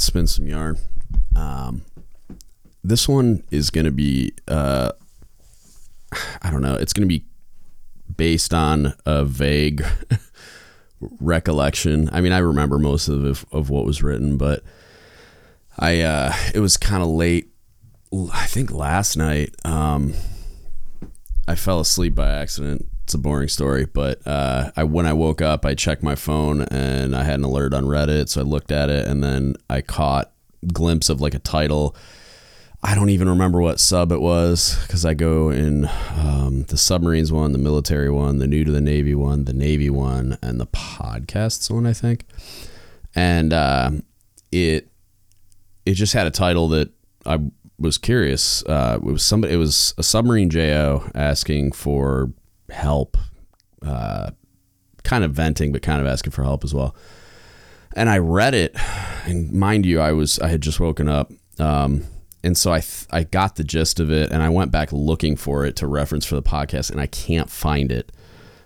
Let's spin some yarn. Um, this one is going to be, uh, I don't know, it's going to be based on a vague recollection. I mean, I remember most of of what was written, but I uh, it was kind of late. I think last night. Um, I fell asleep by accident. It's a boring story, but uh, I when I woke up, I checked my phone and I had an alert on Reddit, so I looked at it and then I caught glimpse of like a title. I don't even remember what sub it was because I go in um, the submarines one, the military one, the new to the Navy one, the Navy one, and the podcasts one, I think. And uh, it it just had a title that I was curious. Uh, it was somebody. It was a submarine JO asking for help, uh, kind of venting, but kind of asking for help as well. And I read it, and mind you, I was I had just woken up, um, and so I th- I got the gist of it, and I went back looking for it to reference for the podcast, and I can't find it.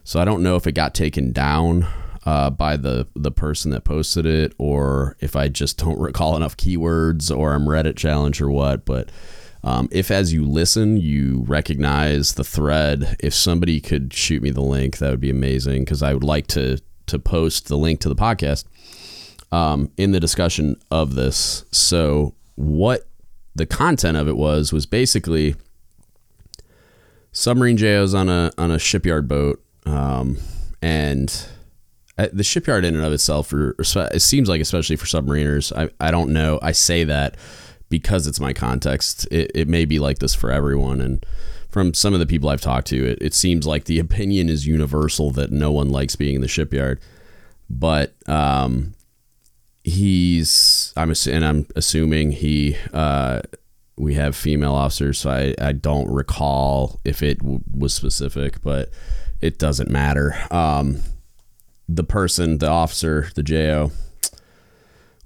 So I don't know if it got taken down uh, by the the person that posted it, or if I just don't recall enough keywords, or I'm Reddit challenge or what. But um, if as you listen you recognize the thread, if somebody could shoot me the link, that would be amazing because I would like to to post the link to the podcast um, in the discussion of this. So what the content of it was was basically submarine JOs on a on a shipyard boat, um, and uh, the shipyard in and of itself, or, it seems like especially for submariners, I, I don't know. I say that because it's my context. It, it may be like this for everyone, and from some of the people I've talked to, it, it seems like the opinion is universal that no one likes being in the shipyard. But um, he's I'm and I'm assuming he uh, we have female officers, so I, I don't recall if it w- was specific, but it doesn't matter. Um, the person, the officer, the JO,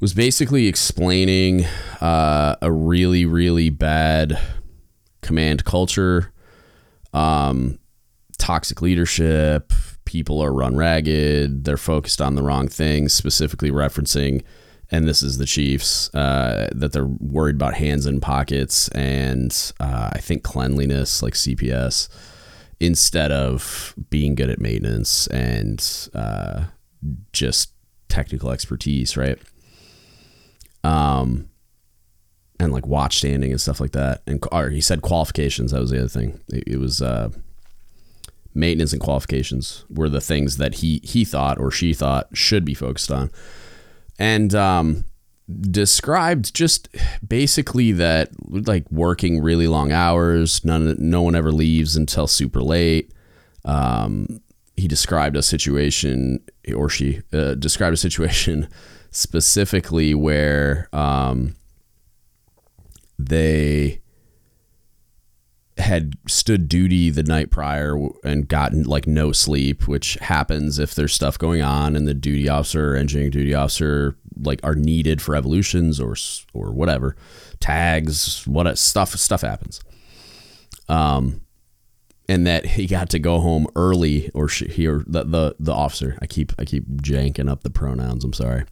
was basically explaining uh, a really, really bad command culture, um, toxic leadership. People are run ragged. They're focused on the wrong things, specifically referencing, and this is the Chiefs, uh, that they're worried about hands in pockets and uh, I think cleanliness, like CPS instead of being good at maintenance and uh, just technical expertise, right? Um, and like watch standing and stuff like that. And or he said qualifications. That was the other thing. It, it was uh, maintenance and qualifications were the things that he he thought or she thought should be focused on. And um, described just basically that like working really long hours none no one ever leaves until super late um, he described a situation or she uh, described a situation specifically where um, they had stood duty the night prior and gotten like no sleep, which happens if there's stuff going on and the duty officer, or engineering duty officer, like are needed for evolutions or or whatever, tags, what stuff stuff happens. Um, and that he got to go home early, or she, he or the, the the officer. I keep I keep janking up the pronouns. I'm sorry.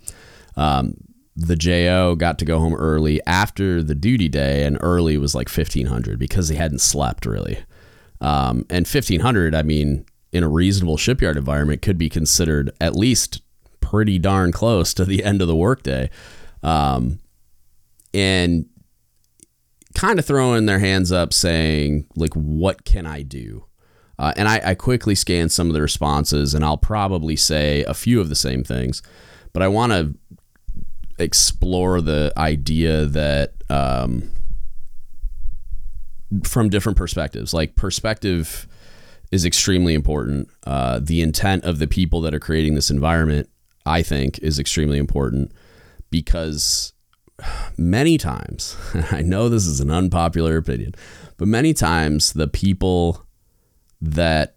Um, the JO got to go home early after the duty day, and early was like 1500 because he hadn't slept really. Um, and 1500, I mean, in a reasonable shipyard environment, could be considered at least pretty darn close to the end of the workday. Um, and kind of throwing their hands up saying, like, what can I do? Uh, and I, I quickly scan some of the responses, and I'll probably say a few of the same things, but I want to explore the idea that um, from different perspectives, like perspective is extremely important. Uh, the intent of the people that are creating this environment, I think, is extremely important because many times, I know this is an unpopular opinion, but many times the people that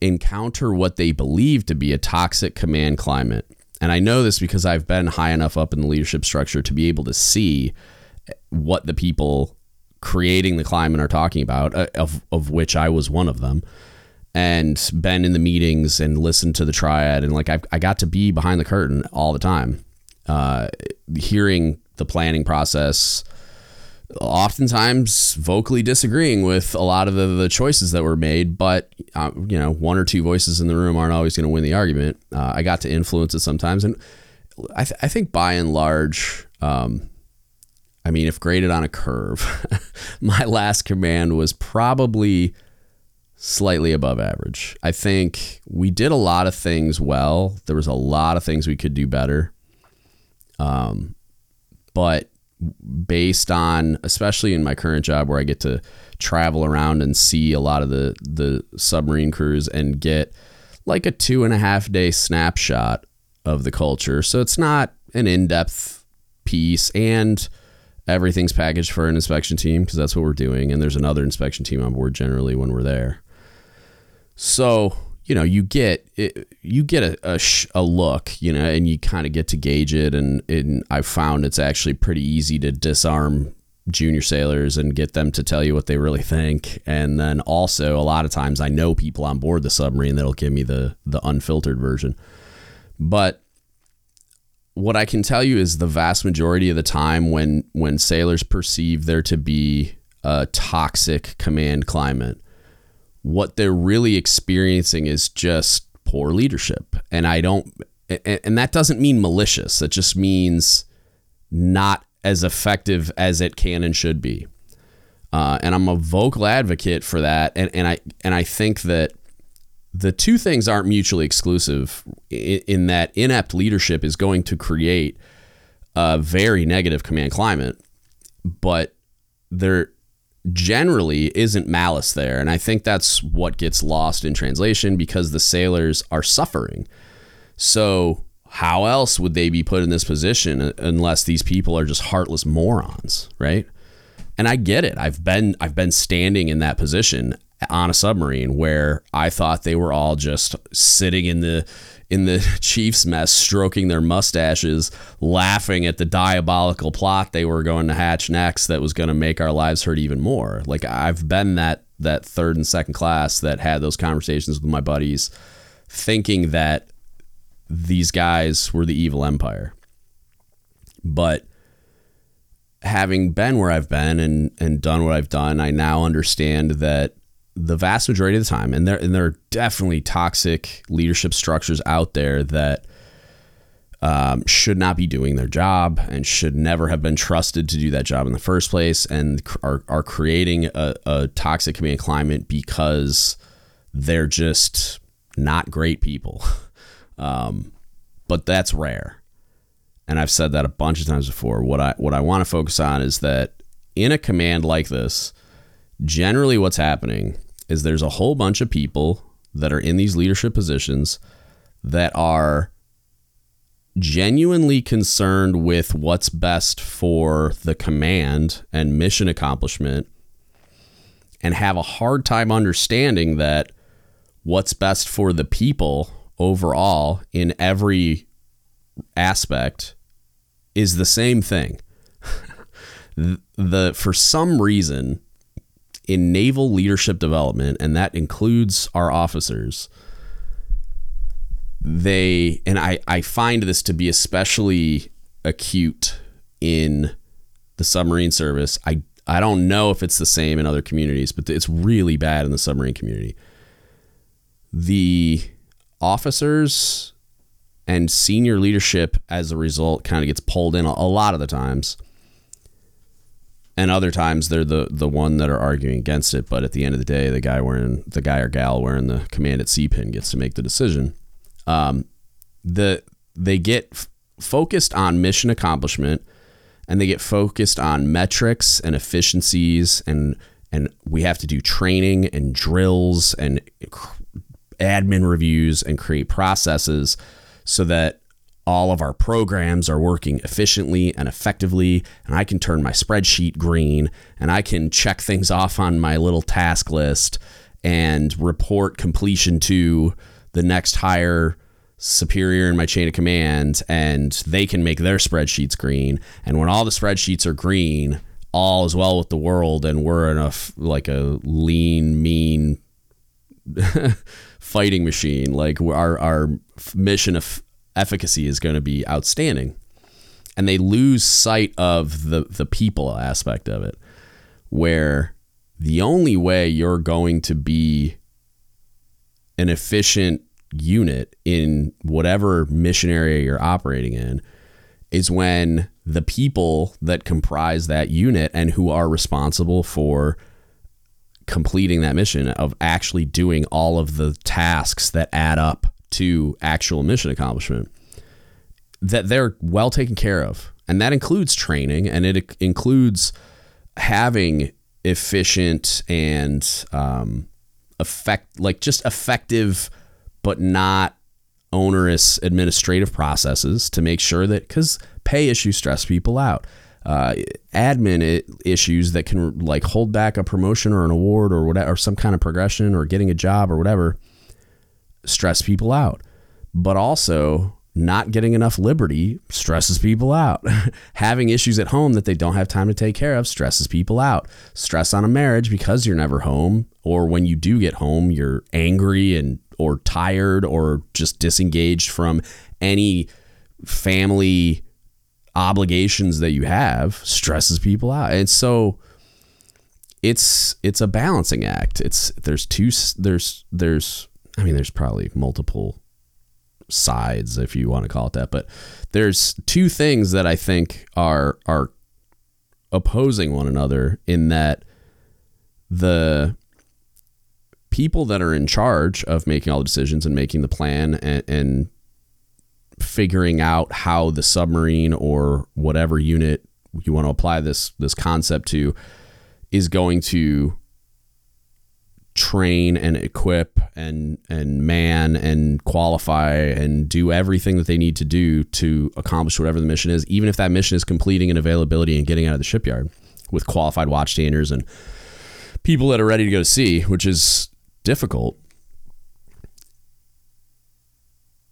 encounter what they believe to be a toxic command climate and I know this because I've been high enough up in the leadership structure to be able to see what the people creating the climate are talking about, uh, of, of which I was one of them, and been in the meetings and listened to the triad. And like, I, I got to be behind the curtain all the time. Uh, hearing the planning process, oftentimes vocally disagreeing with a lot of the, the choices that were made, but uh, you know, one or two voices in the room aren't always going to win the argument. Uh, I got to influence it sometimes, and I, th- I think by and large, um, I mean, if graded on a curve, my last command was probably slightly above average. I think we did a lot of things well. There was a lot of things we could do better. Um, but based on, especially in my current job where I get to travel around and see a lot of the the submarine crews and get like a two and a half day snapshot of the culture. So it's not an in depth piece and everything's packaged for an inspection team because that's what we're doing and there's another inspection team on board generally when we're there so you know you get you get a, a, a look you know and you kind of get to gauge it and, and i found it's actually pretty easy to disarm junior sailors and get them to tell you what they really think. And then also a lot of times i know people on board the submarine that'll give me the the unfiltered version. But what I can tell you is the vast majority of the time when when sailors perceive there to be a toxic command climate, what they're really experiencing is just poor leadership. And I don't and that doesn't mean malicious. It just means not as effective as it can and should be. Uh, and I'm a vocal advocate for that. And, and I and I think that the two things aren't mutually exclusive in, in that inept leadership is going to create a very negative command climate, but there generally isn't malice there. And I think that's what gets lost in translation because the sailors are suffering. So, how else would they be put in this position unless these people are just heartless morons, right? And I get it. I've been I've been standing in that position on a submarine where I thought they were all just sitting in the in the chief's mess stroking their mustaches laughing at the diabolical plot they were going to hatch next that was going to make our lives hurt even more. Like I've been that that third and second class that had those conversations with my buddies thinking that these guys were the evil empire. But having been where I've been and and done what I've done I now understand that the vast majority of the time, and there and there are definitely toxic leadership structures out there that um, should not be doing their job and should never have been trusted to do that job in the first place, and are are creating a, a toxic command climate because they're just not great people. Um, but that's rare, and I've said that a bunch of times before. What I what I want to focus on is that in a command like this, generally what's happening is there's a whole bunch of people that are in these leadership positions that are genuinely concerned with what's best for the command and mission accomplishment and have a hard time understanding that what's best for the people overall in every aspect is the same thing. the for some reason in naval leadership development, and that includes our officers, they, and I, I find this to be especially acute in the submarine service. I, I don't know if it's the same in other communities, but it's really bad in the submarine community. The officers and senior leadership, as a result, kind of gets pulled in a, a lot of the times and other times they're the the one that are arguing against it. But at the end of the day, the guy wearing the guy or gal wearing the command at sea pin gets to make the decision. Um, the they get f- focused on mission accomplishment, and they get focused on metrics and efficiencies, and and we have to do training and drills and admin reviews and create processes so that all of our programs are working efficiently and effectively, and I can turn my spreadsheet green and I can check things off on my little task list and report completion to the next higher superior in my chain of command and they can make their spreadsheets green. And when all the spreadsheets are green all is well with the world and we're in a like a lean mean fighting machine. Like our our mission of efficacy is going to be outstanding. and they lose sight of the the people aspect of it where the only way you're going to be an efficient unit in whatever mission area you're operating in is when the people that comprise that unit and who are responsible for completing that mission of actually doing all of the tasks that add up to actual mission accomplishment that they're well taken care of. And that includes training and it includes having efficient and um, effect like just effective but not onerous administrative processes to make sure that because pay issues stress people out. Uh, admin issues that can like hold back a promotion or an award or whatever or some kind of progression or getting a job or whatever stress people out but also not getting enough liberty stresses people out. Having issues at home that they don't have time to take care of stresses people out. Stress on a marriage because you're never home or when you do get home you're angry and or tired or just disengaged from any family obligations that you have stresses people out. And so it's it's a balancing act. It's there's two there's there's I mean there's probably multiple sides, if you want to call it that. But there's two things that I think are are opposing one another in that the people that are in charge of making all the decisions and making the plan and, and figuring out how the submarine or whatever unit you want to apply this this concept to is going to train and equip and and man and qualify and do everything that they need to do to accomplish whatever the mission is, even if that mission is completing an availability and getting out of the shipyard with qualified watchstanders and people that are ready to go to sea, which is difficult.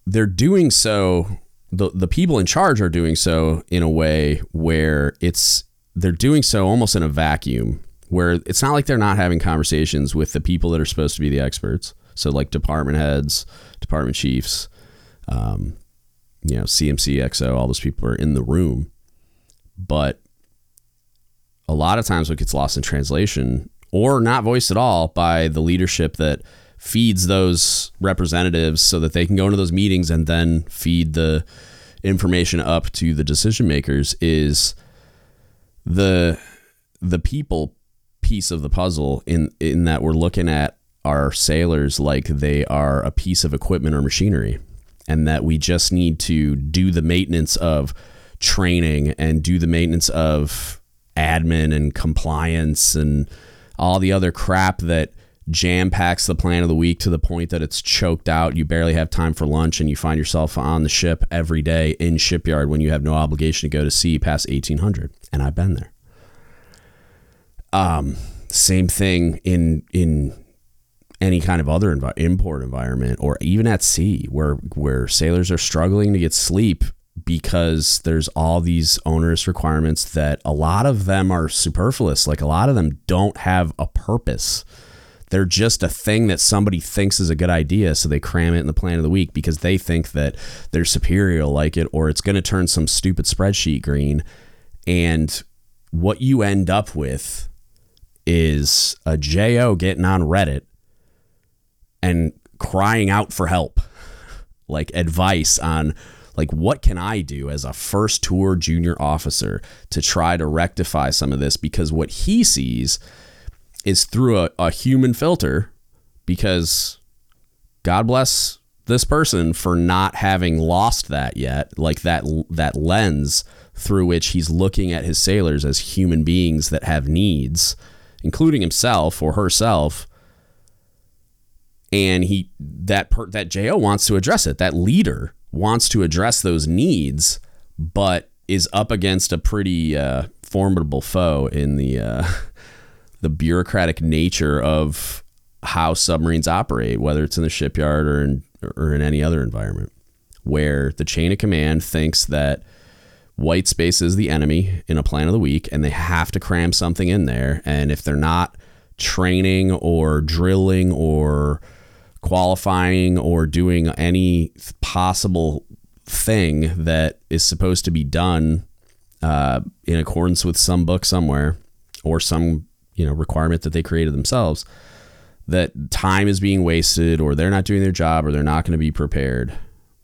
They're doing so the the people in charge are doing so in a way where it's they're doing so almost in a vacuum where it's not like they're not having conversations with the people that are supposed to be the experts. So like department heads, department chiefs, um, you know, CMC, XO, all those people are in the room. But a lot of times what gets lost in translation or not voiced at all by the leadership that feeds those representatives so that they can go into those meetings and then feed the information up to the decision makers is the the people piece of the puzzle in in that we're looking at our sailors like they are a piece of equipment or machinery and that we just need to do the maintenance of training and do the maintenance of admin and compliance and all the other crap that jam packs the plan of the week to the point that it's choked out. You barely have time for lunch and you find yourself on the ship every day in shipyard when you have no obligation to go to sea past 1800. And I've been there. Um, same thing in in any kind of other import environment or even at sea where where sailors are struggling to get sleep because there's all these onerous requirements that a lot of them are superfluous. Like a lot of them don't have a purpose. They're just a thing that somebody thinks is a good idea so they cram it in the plan of the week because they think that they're superior like it or it's going to turn some stupid spreadsheet green. And what you end up with is a JO getting on Reddit and crying out for help, like advice on like what can I do as a first tour junior officer to try to rectify some of this because what he sees is through a, a human filter because God bless this person for not having lost that yet like that that lens through which he's looking at his sailors as human beings that have needs including himself or herself. And he that per, that JO wants to address it. That leader wants to address those needs, but is up against a pretty uh, formidable foe in the uh, the bureaucratic nature of how submarines operate, whether it's in the shipyard or in or in any other environment, where the chain of command thinks that white space is the enemy in a plan of the week and they have to cram something in there and if they're not training or drilling or qualifying or doing any possible thing that is supposed to be done uh, in accordance with some book somewhere or some you know requirement that they created themselves that time is being wasted or they're not doing their job or they're not going to be prepared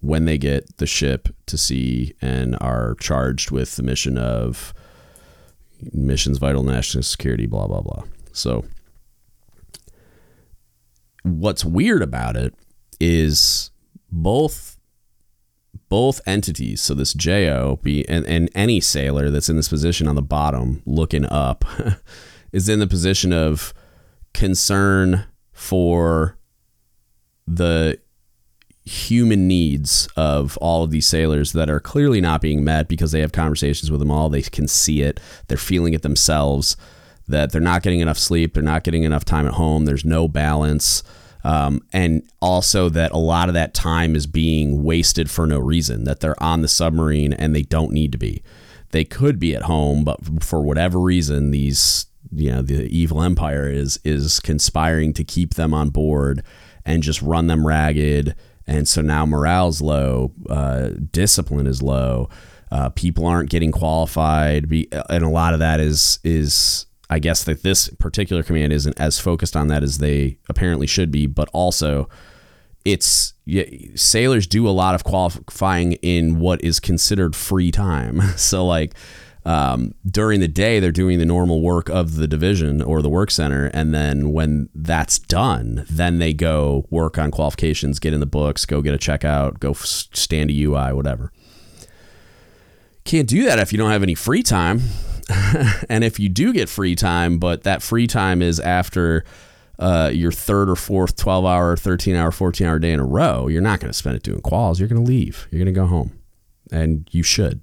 when they get the ship to sea and are charged with the mission of missions vital national security blah blah blah. So what's weird about it is both both entities so this jo be and, and any sailor that's in this position on the bottom looking up is in the position of concern for the human needs of all of these sailors that are clearly not being met because they have conversations with them all. They can see it, they're feeling it themselves that they're not getting enough sleep, they're not getting enough time at home, there's no balance. Um, and also that a lot of that time is being wasted for no reason, that they're on the submarine and they don't need to be. They could be at home, but for whatever reason, these you know the evil empire is is conspiring to keep them on board and just run them ragged. And so now morale's low uh, discipline is low. Uh, people aren't getting qualified. And a lot of that is is i guess that this particular command isn't as focused on that as they apparently should be but also it's yeah, sailors do a lot of qualifying in what is considered free time. So like um, during the day they're doing the normal work of the division or the work center and then when that's done then they go work on qualifications get in the books go get a checkout go stand a ui whatever. Can't do that if you don't have any free time and if you do get free time but that free time is after uh, your third or fourth 12 hour 13 hour 14 hour day in a row you're not going to spend it doing quals. You're going to leave. You're going to go home. And you should.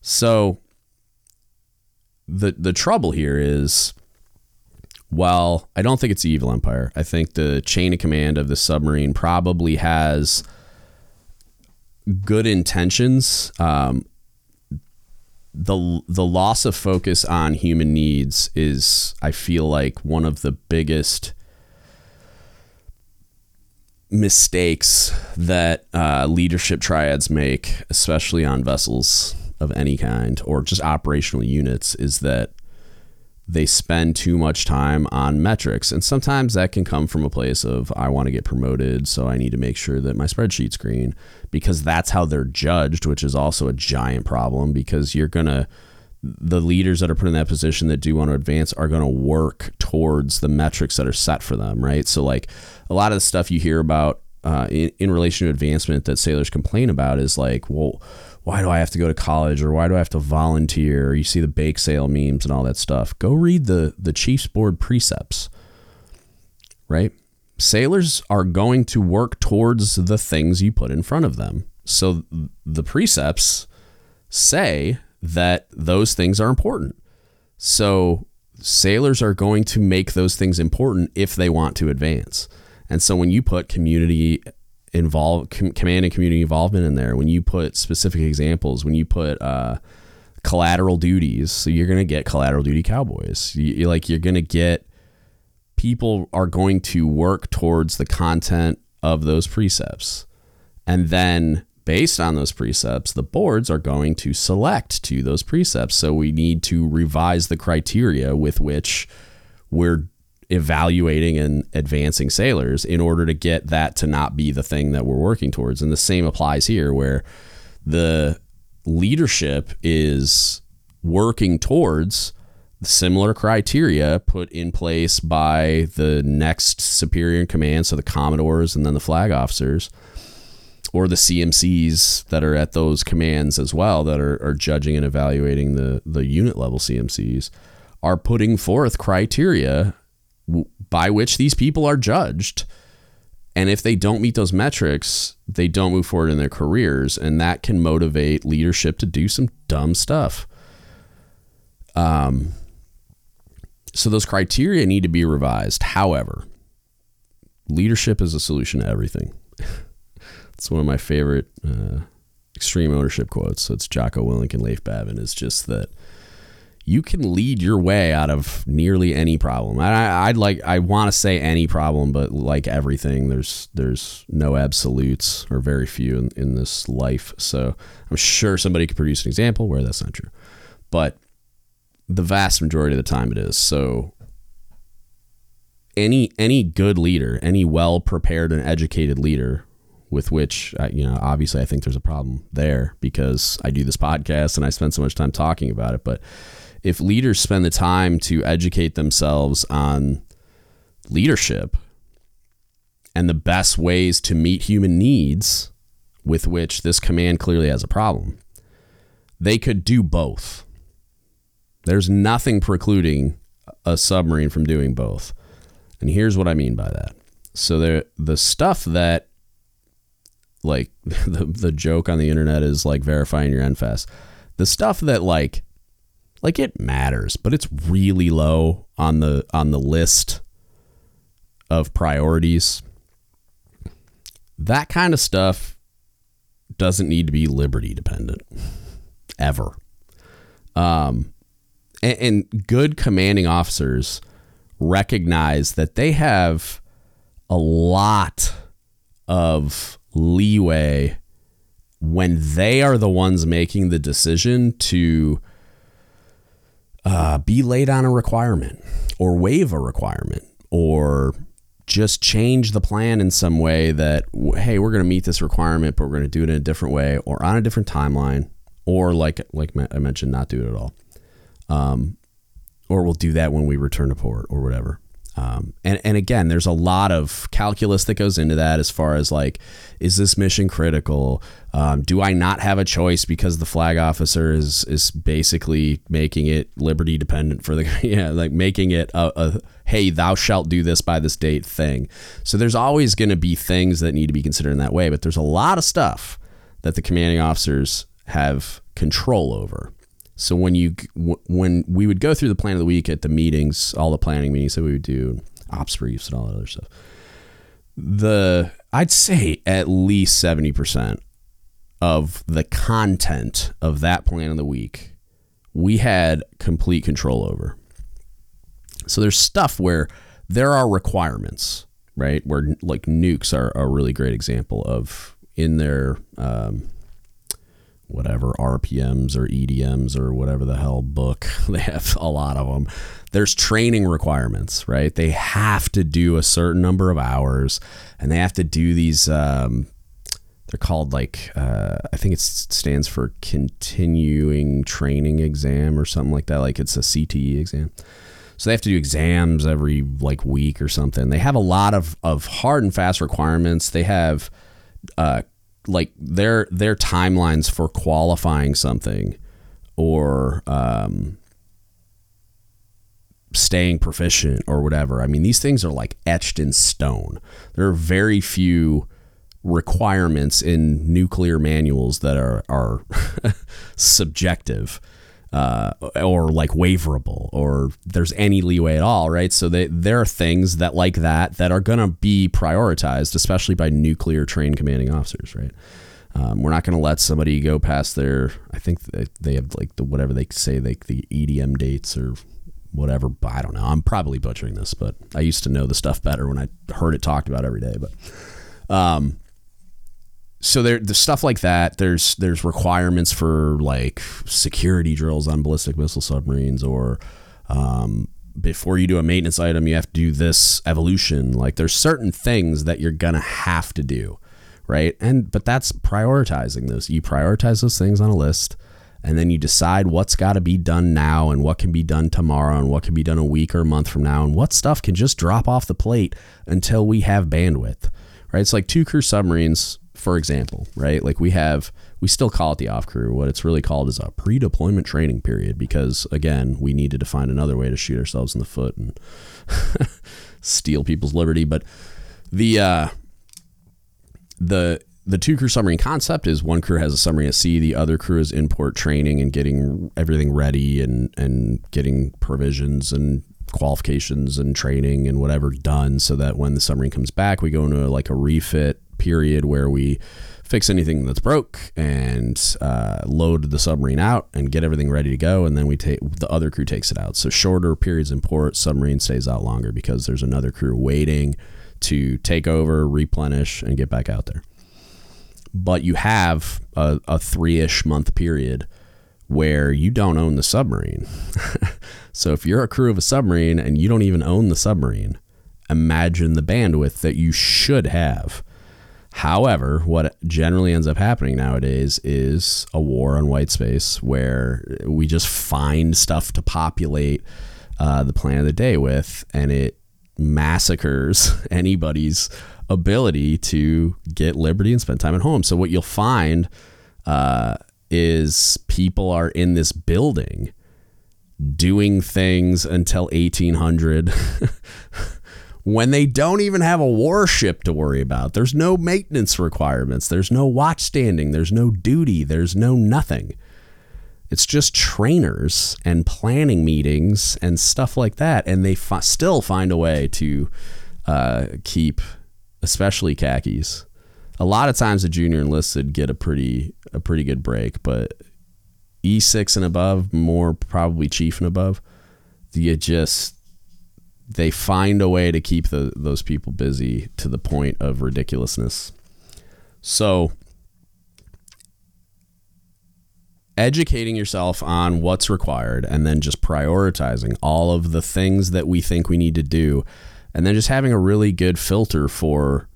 So the the trouble here is while I don't think it's the evil empire, I think the chain of command of the submarine probably has good intentions. Um, the the loss of focus on human needs is, I feel like, one of the biggest mistakes that uh, leadership triads make, especially on vessels of any kind or just operational units is that they spend too much time on metrics. And sometimes that can come from a place of, I want to get promoted, so I need to make sure that my spreadsheet's green because that's how they're judged, which is also a giant problem because you're going to, the leaders that are put in that position that do want to advance are going to work towards the metrics that are set for them, right? So, like a lot of the stuff you hear about uh, in, in relation to advancement that sailors complain about is like, well, why do I have to go to college or why do I have to volunteer? You see the bake sale memes and all that stuff. Go read the the Chiefs Board precepts. Right? Sailors are going to work towards the things you put in front of them. So the precepts say that those things are important. So sailors are going to make those things important if they want to advance. And so when you put community involve com- command and community involvement in there when you put specific examples when you put uh, collateral duties so you're going to get collateral duty cowboys. You, you're like you're going to get people are going to work towards the content of those precepts. And then based on those precepts the boards are going to select to those precepts. So we need to revise the criteria with which we're evaluating and advancing sailors in order to get that to not be the thing that we're working towards. And the same applies here, where the leadership is working towards similar criteria put in place by the next superior in command, so the commodores and then the flag officers, or the CMCs that are at those commands as well, that are, are judging and evaluating the the unit level CMCs, are putting forth criteria by which these people are judged. And if they don't meet those metrics, they don't move forward in their careers. And that can motivate leadership to do some dumb stuff. Um, so those criteria need to be revised. However, leadership is a solution to everything. it's one of my favorite uh, extreme ownership quotes. So it's Jocko Willink and Leif Babin. Is just that you can lead your way out of nearly any problem. I, I'd like I want to say any problem, but like everything, there's there's no absolutes or very few in, in this life. So I'm sure somebody could produce an example where that's not true, but the vast majority of the time it is. So any any good leader, any well prepared and educated leader with which you know obviously I think there's a problem there because I do this podcast and I spend so much time talking about it but if leaders spend the time to educate themselves on leadership and the best ways to meet human needs with which this command clearly has a problem they could do both. There's nothing precluding a submarine from doing both. And here's what I mean by that. So there the stuff that like the the joke on the internet is like verifying your NFES. The stuff that like like it matters, but it's really low on the on the list of priorities. That kind of stuff doesn't need to be liberty dependent ever. Um and, and good commanding officers recognize that they have a lot of leeway when they are the ones making the decision to uh, be late on a requirement or waive a requirement or just change the plan in some way that hey we're going to meet this requirement but we're going to do it in a different way or on a different timeline or like like I mentioned not do it at all. Um, or we'll do that when we return to port or whatever um, and, and again, there's a lot of calculus that goes into that as far as like, is this mission critical? Um, do I not have a choice because the flag officer is is basically making it liberty dependent for the yeah like making it a, a hey thou shalt do this by this date thing. So there's always going to be things that need to be considered in that way, but there's a lot of stuff that the commanding officers have control over. So when you when we would go through the plan of the week at the meetings, all the planning meetings that we would do, ops briefs and all that other stuff, the I'd say at least seventy percent of the content of that plan of the week we had complete control over. So there's stuff where there are requirements, right? Where like nukes are a really great example of in their um, whatever RPMs or EDMs or whatever the hell book. They have a lot of them. There's training requirements, right? They have to do a certain number of hours and they have to do these. Um, they're called like, uh, I think it stands for continuing training exam or something like that. Like it's a CTE exam. So they have to do exams every like week or something. They have a lot of, of hard and fast requirements. They have uh, like their their timelines for qualifying something or um, staying proficient or whatever. I mean, these things are like etched in stone. There are very few requirements in nuclear manuals that are are subjective uh, or like waverable or there's any leeway at all, right? So they, there are things that like that that are going to be prioritized, especially by nuclear trained commanding officers, right? Um, we're not going to let somebody go past their. I think they have like the whatever they say, like the EDM dates or whatever. I don't know. I'm probably butchering this, but I used to know the stuff better when I heard it talked about every day. But um, so there the stuff like that there's there's requirements for like security drills on ballistic missile submarines or um, before you do a maintenance item you have to do this evolution. Like there's certain things that you're gonna have to do right? And but that's prioritizing those. You prioritize those things on a list and then you decide what's got to be done now and what can be done tomorrow and what can be done a week or a month from now and what stuff can just drop off the plate until we have bandwidth right? It's like two crew submarines for example, right? Like we have, we still call it the off crew. What it's really called is a pre deployment training period because, again, we needed to find another way to shoot ourselves in the foot and steal people's liberty. But the, uh, the, the two crew submarine concept is one crew has a submarine at sea, the other crew is in port training and getting everything ready and, and getting provisions and qualifications and training and whatever done so that when the submarine comes back, we go into like a refit period where we fix anything that's broke and uh, load the submarine out and get everything ready to go and then we take the other crew takes it out. So shorter periods in port submarine stays out longer because there's another crew waiting to take over replenish and get back out there. But you have a, a three-ish month period where you don't own the submarine. So if you're a crew of a submarine and you don't even own the submarine imagine the bandwidth that you should have However, what generally ends up happening nowadays is a war on white space where we just find stuff to populate uh, the planet of the day with, and it massacres anybody's ability to get liberty and spend time at home. So, what you'll find uh, is people are in this building doing things until 1800 when they don't even have a warship to worry about. There's no maintenance requirements, there's no watch standing, there's no duty, there's no nothing. It's just trainers and planning meetings and stuff like that. And they fi- still find a way to uh, keep, especially khakis. A lot of times, the junior enlisted get a pretty a pretty good break, but E six and above, more probably chief and above, you just they find a way to keep the, those people busy to the point of ridiculousness. So, educating yourself on what's required and then just prioritizing all of the things that we think we need to do, and then just having a really good filter for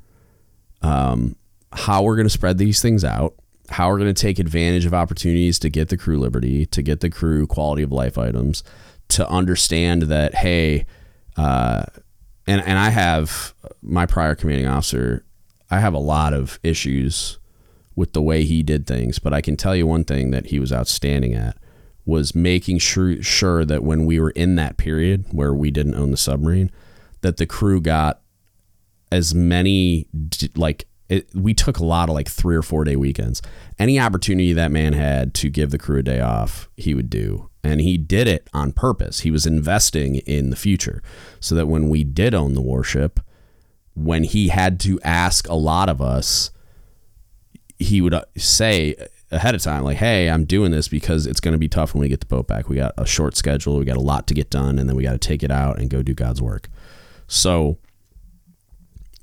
um, how we're going to spread these things out, how we're going to take advantage of opportunities to get the crew liberty, to get the crew quality of life items, to understand that, hey, uh, and and I have my prior commanding officer. I have a lot of issues with the way he did things, but I can tell you one thing that he was outstanding at was making sure sure that when we were in that period where we didn't own the submarine, that the crew got as many like it, we took a lot of like three or four day weekends. Any opportunity that man had to give the crew a day off, he would do. And he did it on purpose. He was investing in the future so that when we did own the warship, when he had to ask a lot of us, he would uh, say ahead of time, like, hey, I'm doing this because it's going to be tough when we get the boat back. We got a short schedule, we got a lot to get done, and then we got to take it out and go do God's work. So,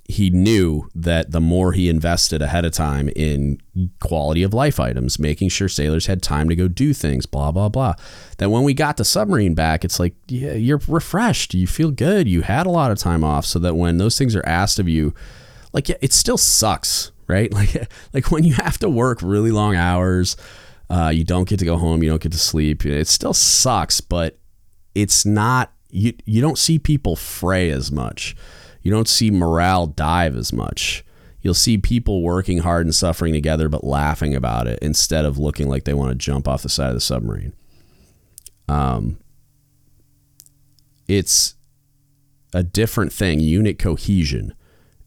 he knew that the more he invested ahead of time in quality of life items, making sure sailors had time to go do things, blah, blah, blah, that when we got the submarine back, it's like, yeah, you're refreshed. You feel good. You had a lot of time off. So that when those things are asked of you, like, it still sucks, right? Like, like when you have to work really long hours, uh, you don't get to go home, you don't get to sleep. It still sucks, but it's not, you, you don't see people fray as much you don't see morale dive as much. You'll see people working hard and suffering together, but laughing about it instead of looking like they want to jump off the side of the submarine. Um, it's a different thing. Unit cohesion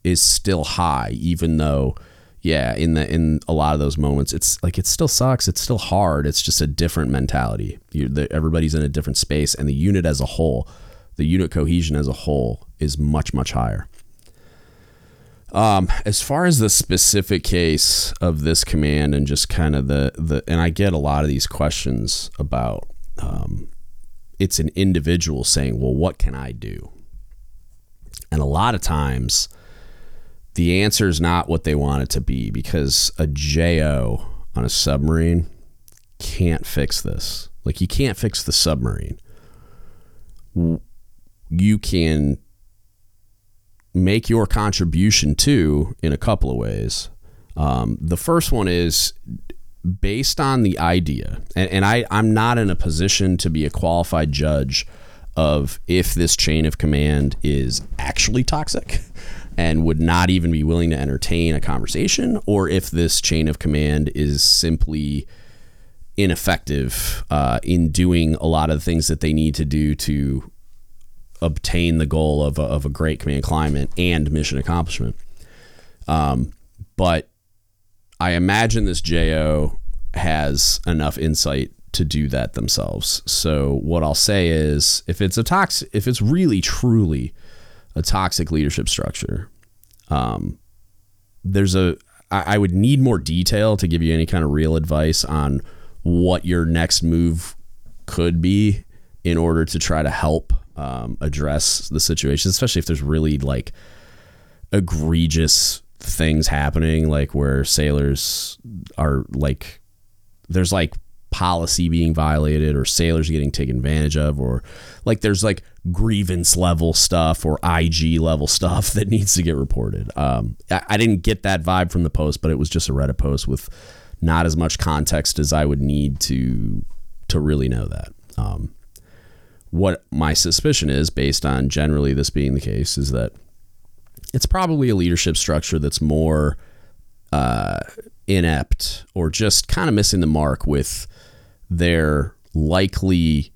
is still high, even though, yeah, in the in a lot of those moments, it's like it still sucks. It's still hard. It's just a different mentality. The, everybody's in a different space, and the unit as a whole the unit cohesion as a whole is much, much higher. Um, as far as the specific case of this command and just kind of the, the and I get a lot of these questions about um, it's an individual saying, well, what can I do? And a lot of times the answer is not what they want it to be because a JO on a submarine can't fix this. Like you can't fix the submarine you can make your contribution to in a couple of ways. Um, the first one is based on the idea, and, and I, I'm not in a position to be a qualified judge of if this chain of command is actually toxic and would not even be willing to entertain a conversation, or if this chain of command is simply ineffective uh, in doing a lot of the things that they need to do to obtain the goal of a, of a great command climate and mission accomplishment. Um, but I imagine this JO has enough insight to do that themselves. So what I'll say is if it's a toxic, if it's really truly a toxic leadership structure, um, there's a I, I would need more detail to give you any kind of real advice on what your next move could be in order to try to help um, address the situation, especially if there's really like egregious things happening, like where sailors are like, there's like policy being violated or sailors getting taken advantage of or like there's like grievance level stuff or IG level stuff that needs to get reported. Um, I, I, didn't get that vibe from the post, but it was just a Reddit post with not as much context as I would need to to really know that. Um, what my suspicion is, based on generally this being the case, is that it's probably a leadership structure that's more uh, inept or just kind of missing the mark with their likely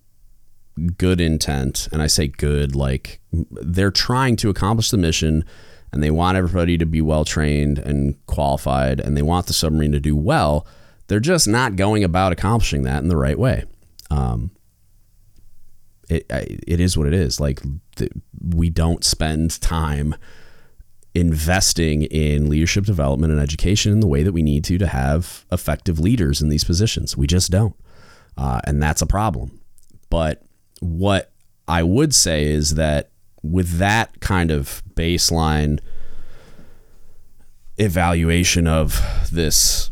good intent. And I say good, like they're trying to accomplish the mission and they want everybody to be well trained and qualified and they want the submarine to do well. They're just not going about accomplishing that in the right way. Um, it, it is what it is. Like we don't spend time investing in leadership development and education in the way that we need to to have effective leaders in these positions. We just don't. Uh, and that's a problem. But what I would say is that with that kind of baseline evaluation of this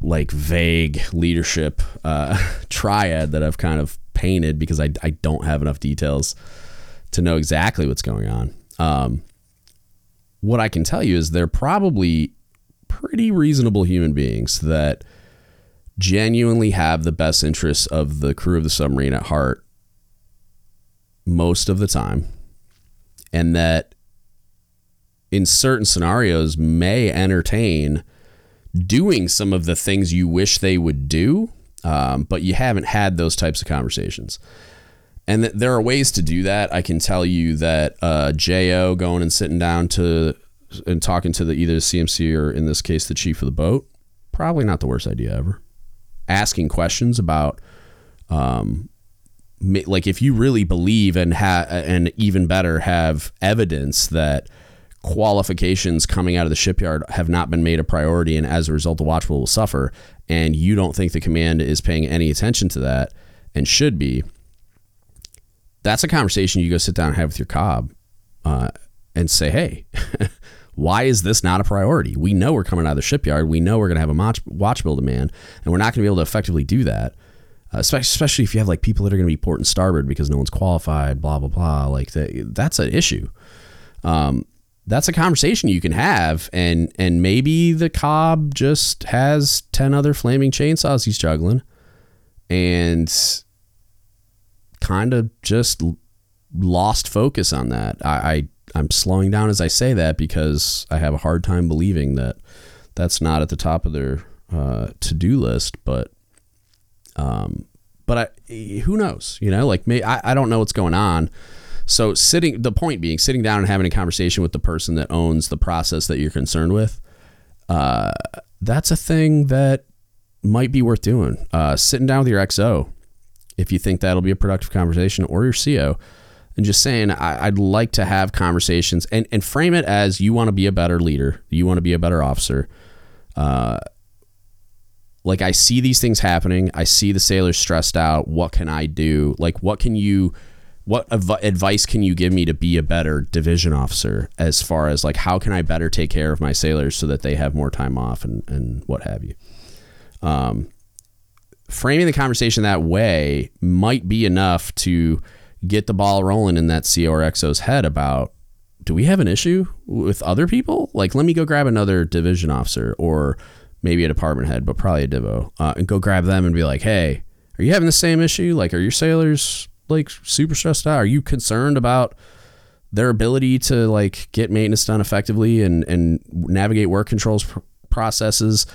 like vague leadership uh, triad that I've kind of painted because I, I don't have enough details to know exactly what's going on. Um, what I can tell you is they're probably pretty reasonable human beings that genuinely have the best interests of the crew of the submarine at heart most of the time, and that in certain scenarios may entertain doing some of the things you wish they would do, um, but you haven't had those types of conversations. And that there are ways to do that. I can tell you that uh, JO going and sitting down to and talking to the either the CMC or in this case the chief of the boat, probably not the worst idea ever. Asking questions about, um, like if you really believe and have and even better have evidence that qualifications coming out of the shipyard have not been made a priority and as a result the watch bill will suffer. And you don't think the command is paying any attention to that and should be. That's a conversation you go sit down and have with your cob uh, and say hey why is this not a priority? We know we're coming out of the shipyard. We know we're going to have a watch, bill demand and we're not going to be able to effectively do that uh, especially if you have like people that are going to be port and starboard because no one's qualified blah blah blah like that, that's an issue. Um, that's a conversation you can have and and maybe the cob just has 10 other flaming chainsaws he's juggling and kind of just lost focus on that. I, I i'm slowing down as i say that because i have a hard time believing that that's not at the top of their uh, to-do list but um but I, who knows you know? Like me I, I don't know what's going on so sitting, the point being, sitting down and having a conversation with the person that owns the process that you're concerned with, uh, that's a thing that might be worth doing. Uh, sitting down with your XO, if you think that'll be a productive conversation, or your CO, and just saying, I, would like to have conversations and, and frame it as you want to be a better leader, you want to be a better officer. Uh, like I see these things happening. I see the sailors stressed out. What can I do? Like, what can you what av- advice can you give me to be a better division officer as far as like how can I better take care of my sailors so that they have more time off and, and what have you. Um, framing the conversation that way might be enough to get the ball rolling in that CO or XO's head about do we have an issue with other people? Like, let me go grab another division officer or maybe a department head, but probably a divo, uh, and go grab them and be like, hey, are you having the same issue? Like, are your sailors like super stressed out? Are you concerned about their ability to like get maintenance done effectively and and navigate work controls pr- processes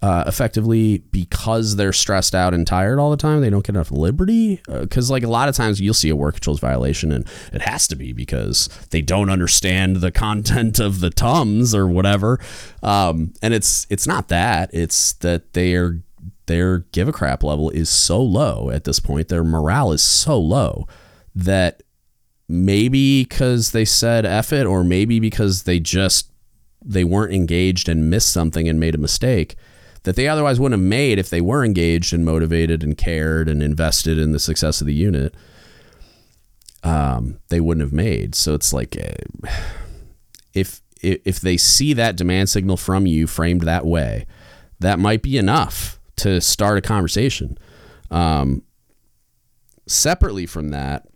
uh, effectively because they're stressed out and tired all the time? They don't get enough liberty because uh, like a lot of times you'll see a work controls violation and it has to be because they don't understand the content of the tums or whatever. Um, and it's it's not that it's that they are their give a crap level is so low at this point, their morale is so low that maybe because they said F it, or maybe because they just they weren't engaged and missed something and made a mistake that they otherwise wouldn't have made if they were engaged and motivated and cared and invested in the success of the unit. Um, they wouldn't have made. So it's like uh, if if they see that demand signal from you framed that way, that might be enough to start a conversation. Um, separately from that,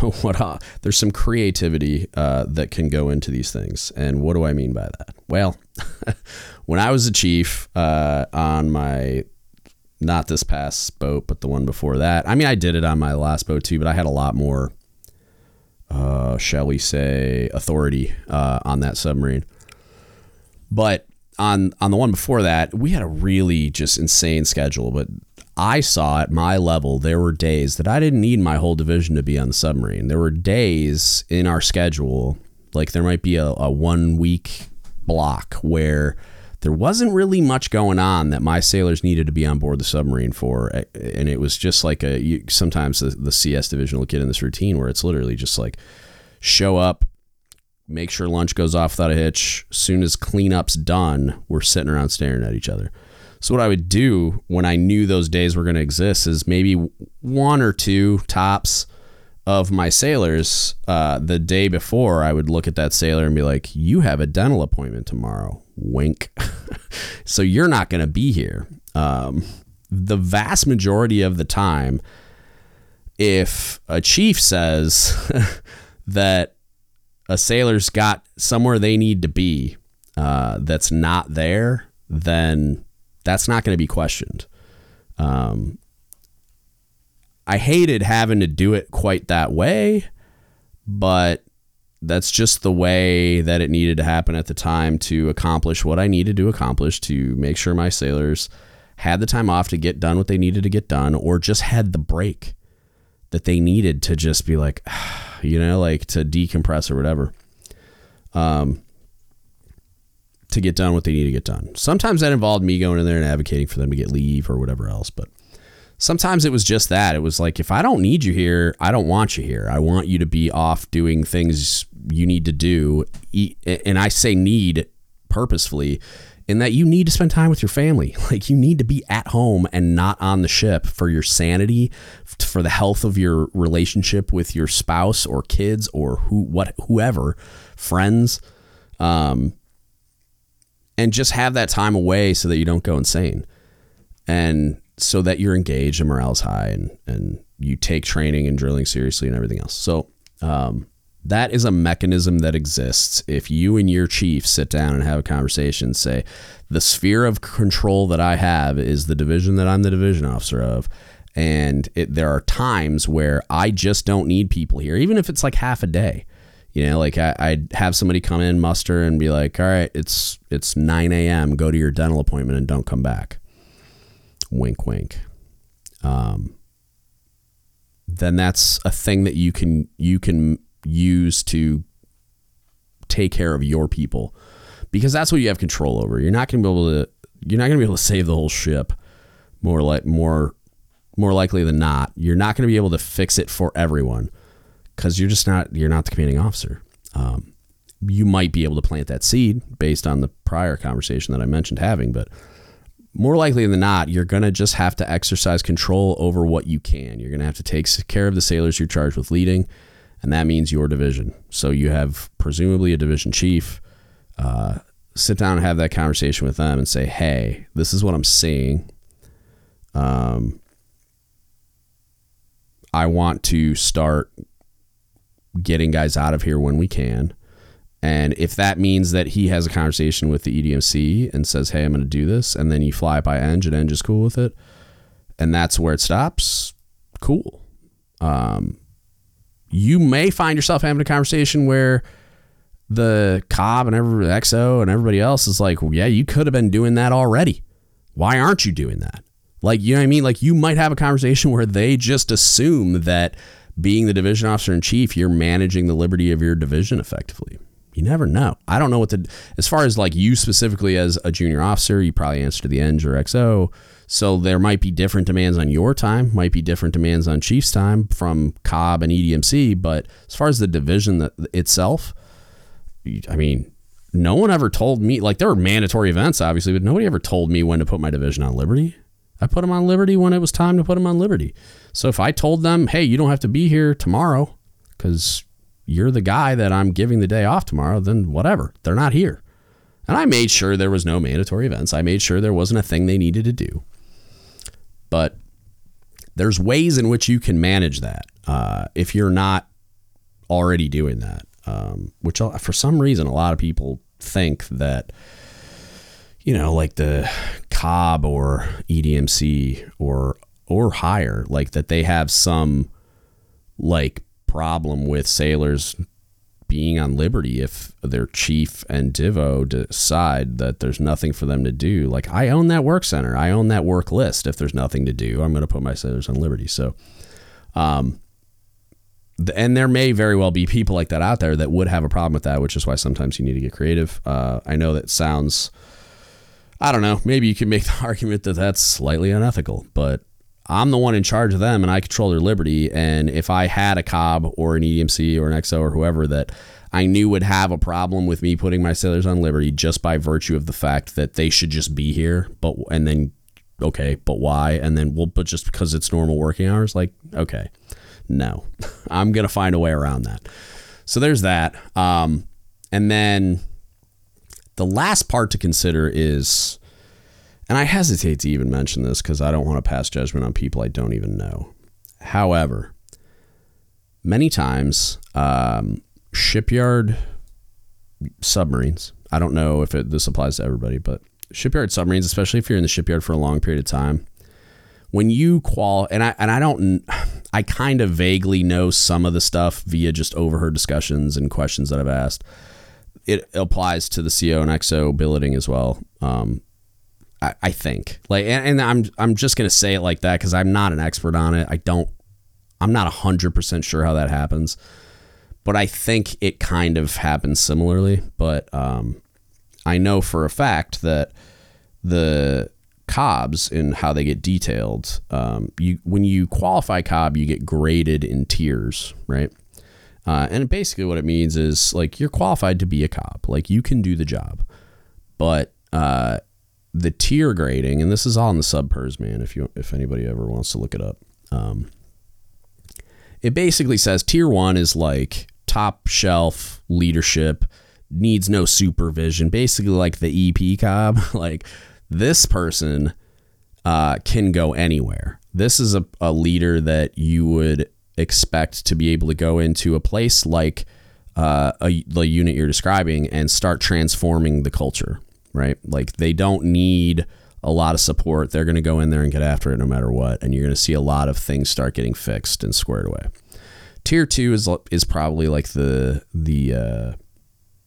what uh, there's some creativity uh, that can go into these things, and what do I mean by that? Well, when I was a chief uh, on my not this past boat, but the one before that. I mean, I did it on my last boat too, but I had a lot more, uh, shall we say, authority uh, on that submarine. But on on the one before that, we had a really just insane schedule. But I saw at my level, there were days that I didn't need my whole division to be on the submarine. There were days in our schedule, like there might be a, a one week block where there wasn't really much going on that my sailors needed to be on board the submarine for. And it was just like a, sometimes the, the CS division will get in this routine where it's literally just like show up, make sure lunch goes off without a hitch. As soon as cleanup's done, we're sitting around staring at each other. So what I would do when I knew those days were going to exist is maybe one or two tops of my sailors uh, the day before i would look at that sailor and be like you have a dental appointment tomorrow wink so you're not going to be here um, the vast majority of the time if a chief says that a sailor's got somewhere they need to be uh, that's not there then that's not going to be questioned. Um, I hated having to do it quite that way, but that's just the way that it needed to happen at the time to accomplish what I needed to accomplish to make sure my sailors had the time off to get done what they needed to get done or just had the break that they needed to just be like, you know, like to decompress or whatever. Um, to get done what they need to get done. Sometimes that involved me going in there and advocating for them to get leave or whatever else, but sometimes it was just that. It was like, if I don't need you here, I don't want you here. I want you to be off doing things you need to do. And I say need purposefully in that you need to spend time with your family. Like you need to be at home and not on the ship for your sanity, for the health of your relationship with your spouse or kids or who what whoever, friends. Um and just have that time away so that you don't go insane. And so that you're engaged and morale's high and, and you take training and drilling seriously and everything else. So um, that is a mechanism that exists. If you and your chief sit down and have a conversation, say, the sphere of control that I have is the division that I'm the division officer of. And it, there are times where I just don't need people here, even if it's like half a day. You know, like I, I'd have somebody come in, muster, and be like, "All right, it's it's 9 a.m. Go to your dental appointment and don't come back." wink, wink, um, then that's a thing that you can you can use to take care of your people because that's what you have control over. You're not going to be able to you're not going to be able to save the whole ship. More like more more likely than not, you're not going to be able to fix it for everyone because you're just not you're not the commanding officer. Um, you might be able to plant that seed based on the prior conversation that I mentioned having, but more likely than not, you're going to just have to exercise control over what you can. You're going to have to take care of the sailors you're charged with leading, and that means your division. So you have presumably a division chief. Uh, sit down and have that conversation with them and say, hey, this is what I'm seeing. Um, I want to start getting guys out of here when we can. And if that means that he has a conversation with the EDMC and says, "Hey, I'm going to do this," and then you fly by Eng and Eng is cool with it, and that's where it stops, cool. Um, you may find yourself having a conversation where the COB and every XO and everybody else is like, well, "Yeah, you could have been doing that already. Why aren't you doing that?" Like, you know what I mean? Like, you might have a conversation where they just assume that being the division officer in chief, you're managing the liberty of your division effectively you never know. I don't know what the as far as like you specifically as a junior officer, you probably answer to the Eng or XO. So there might be different demands on your time, might be different demands on Chief's time from COB and EDMC. But as far as the division that itself, I mean, no one ever told me like there were mandatory events obviously but nobody ever told me when to put my division on liberty. I put them on liberty when it was time to put them on liberty. So if i told them hey you don't have to be here tomorrow because you're the guy that i'm giving the day off tomorrow then whatever they're not here. And i made sure there was no mandatory events. I made sure there wasn't a thing they needed to do but there's ways in which you can manage that uh, if you're not already doing that um, which for some reason a lot of people think that you know like the cob or edmc or or higher like that they have some like problem with sailors being on liberty if their chief and divo decide that there's nothing for them to do. Like i own that work center. I own that work list. If there's nothing to do i'm going to put my sailors on liberty. So um and there may very well be people like that out there that would have a problem with that, which is why sometimes you need to get creative. Uh, I know that sounds, I don't know, maybe you can make the argument that that's slightly unethical, but I'm the one in charge of them and I control their liberty. And if I had a COB or an EDMC or an XO or whoever that I knew would have a problem with me putting my sailors on liberty just by virtue of the fact that they should just be here, but and then okay, but why? And then well, but just because it's normal working hours, like okay. No, I'm to find a way around that. So there's that. Um, and then the last part to consider is, and I hesitate to even mention this because I don't want to pass judgment on people I don't even know. However, many times, um, shipyard submarines, I don't know if it, this applies to everybody, but shipyard submarines, especially if you're in the shipyard for a long period of time, when you qual and I and I don't I kind of vaguely know some of the stuff via just overheard discussions and questions that I've asked. It applies to the CO and XO billeting as well. Um, I, I think like and, and I'm I'm just gonna say it like that because I'm not an expert on it. I don't I'm not hundred percent sure how that happens, but I think it kind of happens similarly. But um, I know for a fact that the cobs and how they get detailed. Um, you when you qualify cob, you get graded in tiers, right? Uh, and basically, what it means is like you're qualified to be a cob, like you can do the job, but uh, the tier grading, and this is all in the subpers, man. If you if anybody ever wants to look it up, um, it basically says tier one is like top shelf leadership, needs no supervision, basically like the EP cob, like this person uh, can go anywhere. This is a, a leader that you would expect to be able to go into a place like uh, a, the unit you're describing and start transforming the culture, right? Like they don't need a lot of support. They're going to go in there and get after it no matter what. And you're going to see a lot of things start getting fixed and squared away. Tier two is is probably like the the uh,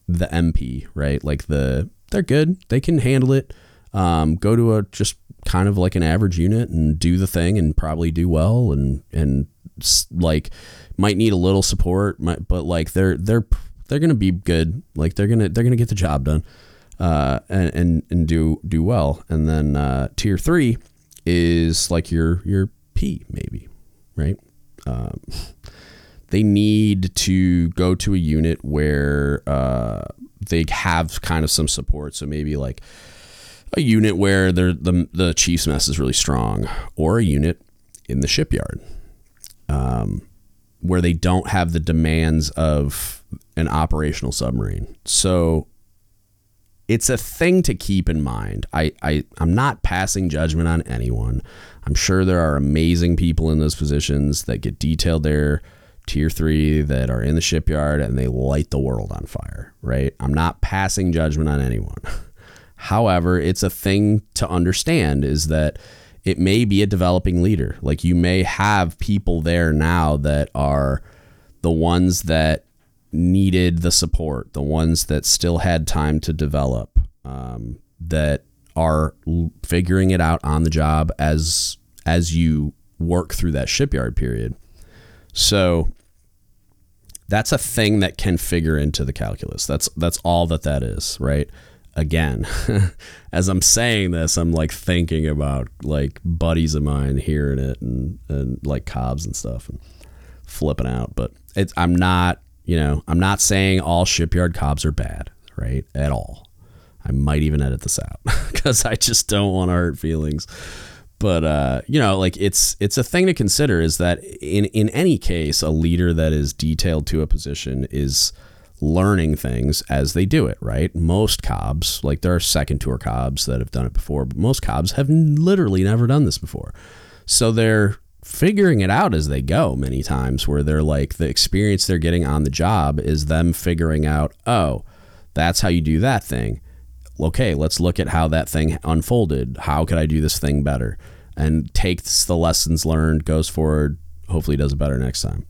the MP, right? Like the they're good. They can handle it um, go to a just kind of like an average unit and do the thing and probably do well and and like might need a little support might, but like they're they're they're gonna be good like they're gonna they're gonna get the job done uh, and, and and do do well. And then uh, tier three is like your your P maybe right? Um, they need to go to a unit where uh, they have kind of some support. So maybe like a unit where the the chief's mess is really strong, or a unit in the shipyard, um, where they don't have the demands of an operational submarine. So it's a thing to keep in mind. I, I I'm not passing judgment on anyone. I'm sure there are amazing people in those positions that get detailed there tier three that are in the shipyard and they light the world on fire, right? I'm not passing judgment on anyone. However, it's a thing to understand is that it may be a developing leader. Like you may have people there now that are the ones that needed the support, the ones that still had time to develop, um, that are figuring it out on the job as as you work through that shipyard period. So that's a thing that can figure into the calculus. That's that's all that that is, right? again as i'm saying this i'm like thinking about like buddies of mine hearing it and, and like cobs and stuff and flipping out but it's i'm not you know i'm not saying all shipyard cobs are bad right? At all. I might even edit this out because I just don't want to hurt feelings. But uh, you know, like it's it's a thing to consider is that in in any case, a leader that is detailed to a position is learning things as they do it, right? Most cobs, like there are second tour cobs that have done it before, but most cobs have literally never done this before. So they're figuring it out as they go many times where they're like the experience they're getting on the job is them figuring out, "Oh, that's how you do that thing." Okay, let's look at how that thing unfolded. How could I do this thing better? And takes the lessons learned, goes forward, hopefully does it better next time.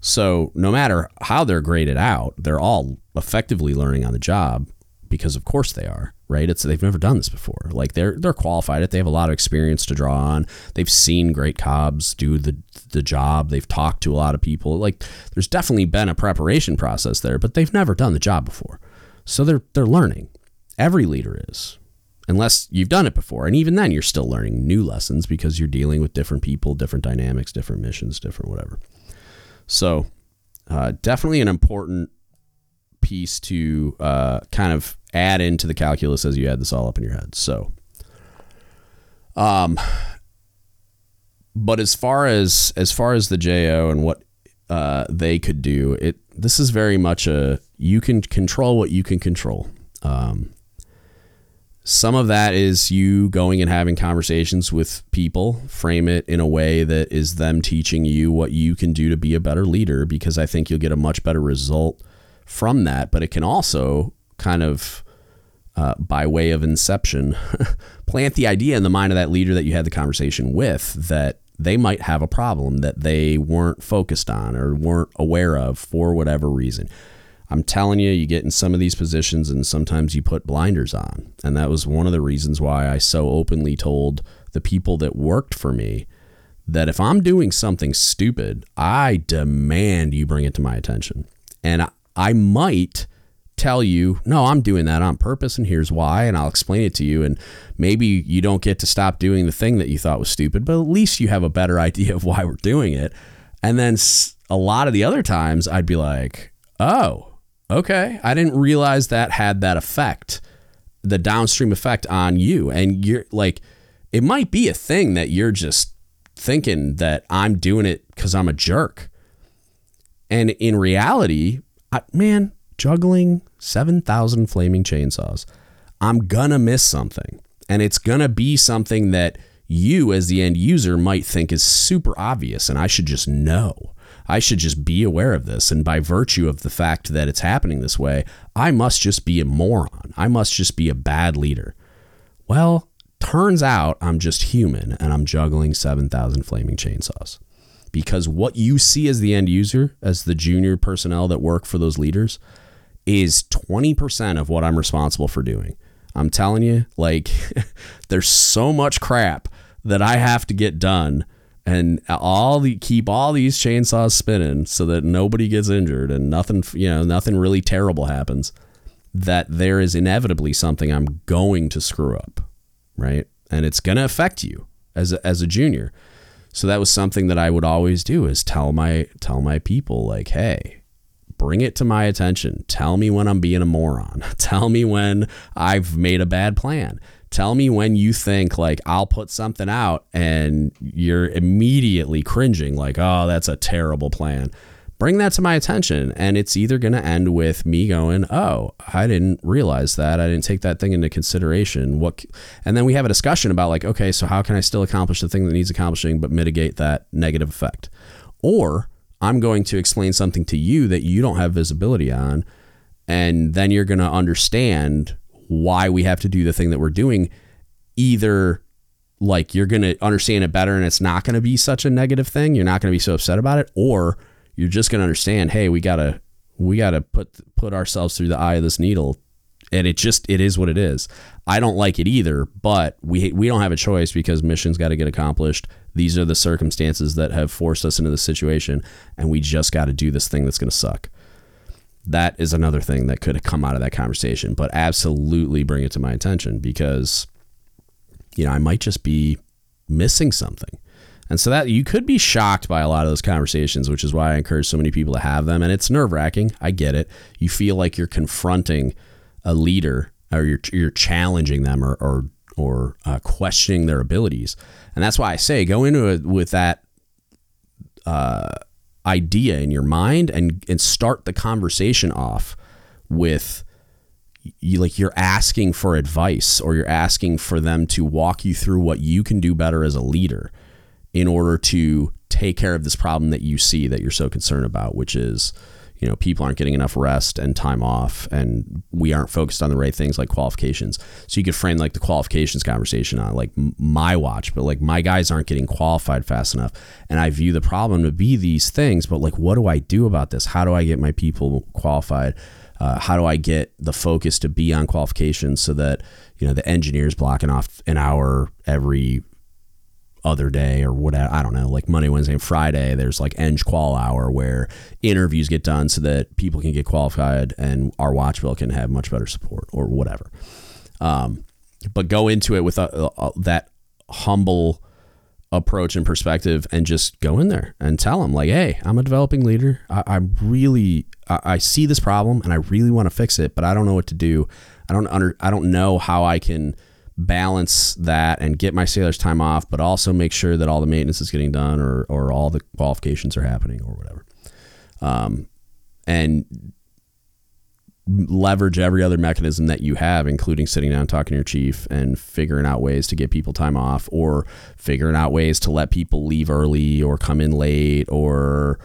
So no matter how they're graded out, they're all effectively learning on the job because of course they are, right? It's they've never done this before. Like they're they're qualified it. They have a lot of experience to draw on. They've seen great cobs do the the job. They've talked to a lot of people. Like there's definitely been a preparation process there, but they've never done the job before. So they're they're learning. Every leader is. Unless you've done it before. And even then you're still learning new lessons because you're dealing with different people, different dynamics, different missions, different whatever. So, uh, definitely an important piece to uh, kind of add into the calculus as you add this all up in your head. So, um, but as far as as far as the JO and what uh, they could do, it this is very much a you can control what you can control. Um, some of that is you going and having conversations with people, frame it in a way that is them teaching you what you can do to be a better leader, because I think you'll get a much better result from that. But it can also kind of, uh, by way of inception, plant the idea in the mind of that leader that you had the conversation with that they might have a problem that they weren't focused on or weren't aware of for whatever reason. I'm telling you, you get in some of these positions and sometimes you put blinders on. And that was one of the reasons why I so openly told the people that worked for me that if I'm doing something stupid, I demand you bring it to my attention. And I, I might tell you, no, I'm doing that on purpose and here's why. And I'll explain it to you. And maybe you don't get to stop doing the thing that you thought was stupid, but at least you have a better idea of why we're doing it. And then a lot of the other times I'd be like, oh, okay, I didn't realize that had that effect, the downstream effect on you. And you're like, it might be a thing that you're just thinking that I'm doing it because I'm a jerk. And in reality, I, man, juggling 7,000 flaming chainsaws, I'm gonna miss something. And it's gonna be something that you, as the end user, might think is super obvious and I should just know. I should just be aware of this. And by virtue of the fact that it's happening this way, I must just be a moron. I must just be a bad leader. Well, turns out I'm just human and I'm juggling 7,000 flaming chainsaws. Because what you see as the end user, as the junior personnel that work for those leaders, is 20% of what I'm responsible for doing. I'm telling you, like, there's so much crap that I have to get done and all the keep all these chainsaws spinning so that nobody gets injured and nothing you know nothing really terrible happens that there is inevitably something I'm going to screw up right and it's going to affect you as a, as a junior so that was something that I would always do is tell my tell my people like hey bring it to my attention tell me when I'm being a moron tell me when I've made a bad plan Tell me when you think like I'll put something out and you're immediately cringing like, "Oh, that's a terrible plan." Bring that to my attention and it's either going to end with me going, "Oh, I didn't realize that. I didn't take that thing into consideration." What and then we have a discussion about like, "Okay, so how can I still accomplish the thing that needs accomplishing but mitigate that negative effect?" Or I'm going to explain something to you that you don't have visibility on and then you're going to understand why we have to do the thing that we're doing, either like you're going to understand it better and it's not going to be such a negative thing, you're not going to be so upset about it, or you're just going to understand, hey, we got to we got to put put ourselves through the eye of this needle and it just it is what it is. I don't like it either, but we we don't have a choice because missions got to get accomplished. These are the circumstances that have forced us into this situation and we just got to do this thing that's going to suck that is another thing that could have come out of that conversation. But absolutely bring it to my attention because, you know, I might just be missing something. And so that you could be shocked by a lot of those conversations, which is why I encourage so many people to have them. And it's nerve wracking. I get it. You feel like you're confronting a leader or you're, you're challenging them or, or, or uh, questioning their abilities. And that's why I say go into it with that uh, idea in your mind and, and start the conversation off with you like you're asking for advice or you're asking for them to walk you through what you can do better as a leader in order to take care of this problem that you see that you're so concerned about which is you know people aren't getting enough rest and time off and we aren't focused on the right things like qualifications. So you could frame like the qualifications conversation on like my watch but like my guys aren't getting qualified fast enough. And i view the problem to be these things but like what do i do about this? How do i get my people qualified? Uh, how do I get the focus to be on qualifications so that you know the engineers blocking off an hour every other day or whatever I don't know like Monday Wednesday and Friday there's like Eng Qual hour where interviews get done so that people can get qualified and our watch bill can have much better support or whatever. Um, but go into it with a, a, that humble approach and perspective and just go in there and tell them like hey i'm a developing leader. I, i'm really I, I, see this problem and i really want to fix it but i don't know what to do. I don't under i don't know how i can balance that and get my sailors time off but also make sure that all the maintenance is getting done or or all the qualifications are happening or whatever. Um and leverage every other mechanism that you have, including sitting down, talking to your chief, and figuring out ways to get people time off, or figuring out ways to let people leave early or come in late, or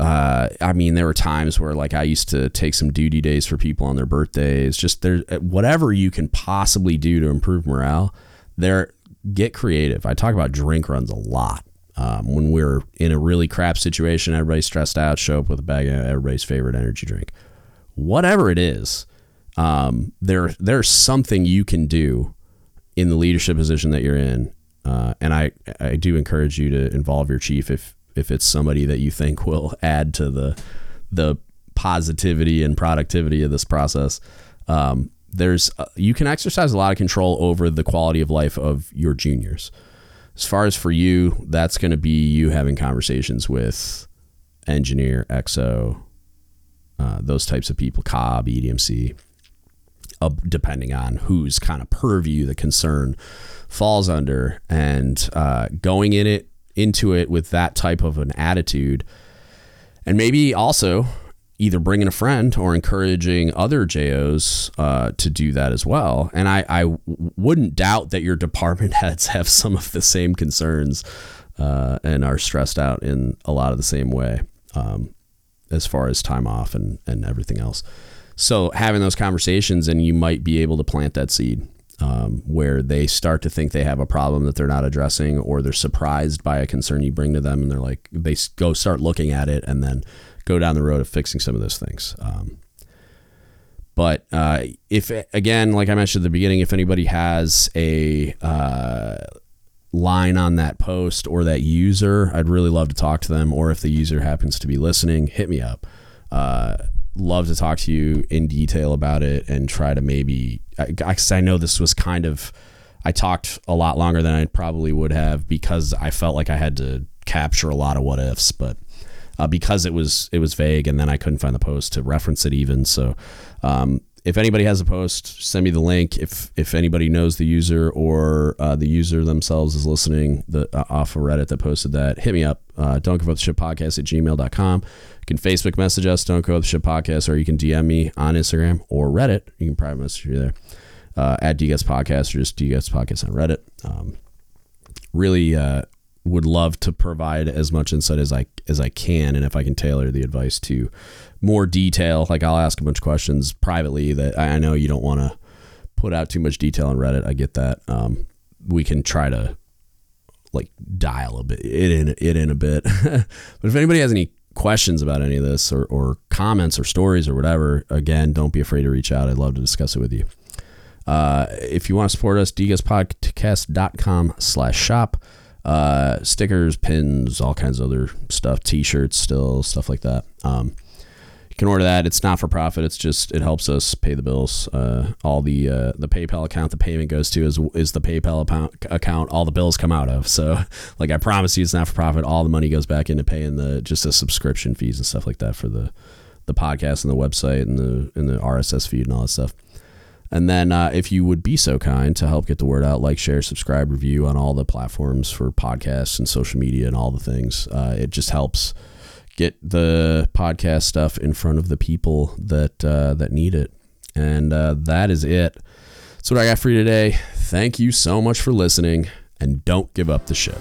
uh, I mean, there were times where like I used to take some duty days for people on their birthdays. Just there, whatever you can possibly do to improve morale. There, get creative. I talk about drink runs a lot. Um, when we're in a really crap situation, everybody's stressed out. Show up with a bag of everybody's favorite energy drink whatever it is, um, there there's something you can do in the leadership position that you're in. Uh, and I, I do encourage you to involve your chief if if it's somebody that you think will add to the the positivity and productivity of this process. Um, there's uh, you can exercise a lot of control over the quality of life of your juniors. As far as for you, that's going to be you having conversations with engineer, XO, uh, those types of people, COB, EDMC, uh, depending on whose kind of purview the concern falls under, and uh, going in it into it with that type of an attitude, and maybe also either bringing a friend or encouraging other JOs uh, to do that as well. And I, I wouldn't doubt that your department heads have some of the same concerns uh, and are stressed out in a lot of the same way. Um, as far as time off and, and everything else. So having those conversations and you might be able to plant that seed um, where they start to think they have a problem that they're not addressing or they're surprised by a concern you bring to them and they're like they go start looking at it and then go down the road of fixing some of those things. Um, but uh, if again, like I mentioned at the beginning, if anybody has a uh, line on that post or that user, I'd really love to talk to them. Or if the user happens to be listening, hit me up. Uh, love to talk to you in detail about it and try to maybe, because I, I know this was kind of, I talked a lot longer than I probably would have because I felt like I had to capture a lot of what ifs, but. Uh, because it was it was vague, and then I couldn't find the post to reference it even. So, um, if anybody has a post, send me the link. If if anybody knows the user or uh, the user themselves is listening the, uh, off of Reddit that posted that, hit me up. Uh, don't give up the ship podcast at gmail.com. Can Facebook message us, don't go ship podcast, or you can DM me on Instagram or Reddit. You can private message me there uh, at DGUTS Podcast or just DGUTS Podcast on Reddit. Um, really, uh, would love to provide as much insight as I as I can, and if I can tailor the advice to more detail, like I'll ask a bunch of questions privately that I know you don't want to put out too much detail on Reddit. I get that. Um, we can try to like dial a bit it in it in a bit. but if anybody has any questions about any of this or, or comments or stories or whatever, again, don't be afraid to reach out. I'd love to discuss it with you. Uh, if you want to support us, dgutspodcast.com slash shop uh, stickers, pins, all kinds of other stuff, t-shirts, still stuff like that. Um, can order that. It's not for profit. It's just it helps us pay the bills. Uh, all the uh, the PayPal account the payment goes to is is the PayPal account, all the bills come out of. So like I promise you, it's not for profit. All the money goes back into paying the just the subscription fees and stuff like that for the the podcast and the website and the and the RSS feed and all that stuff. And then, uh, if you would be so kind to help get the word out, like, share, subscribe, review on all the platforms for podcasts and social media and all the things, uh, it just helps get the podcast stuff in front of the people that uh, that need it. And uh, that is it. That's what I got for you today. Thank you so much for listening, and don't give up the ship.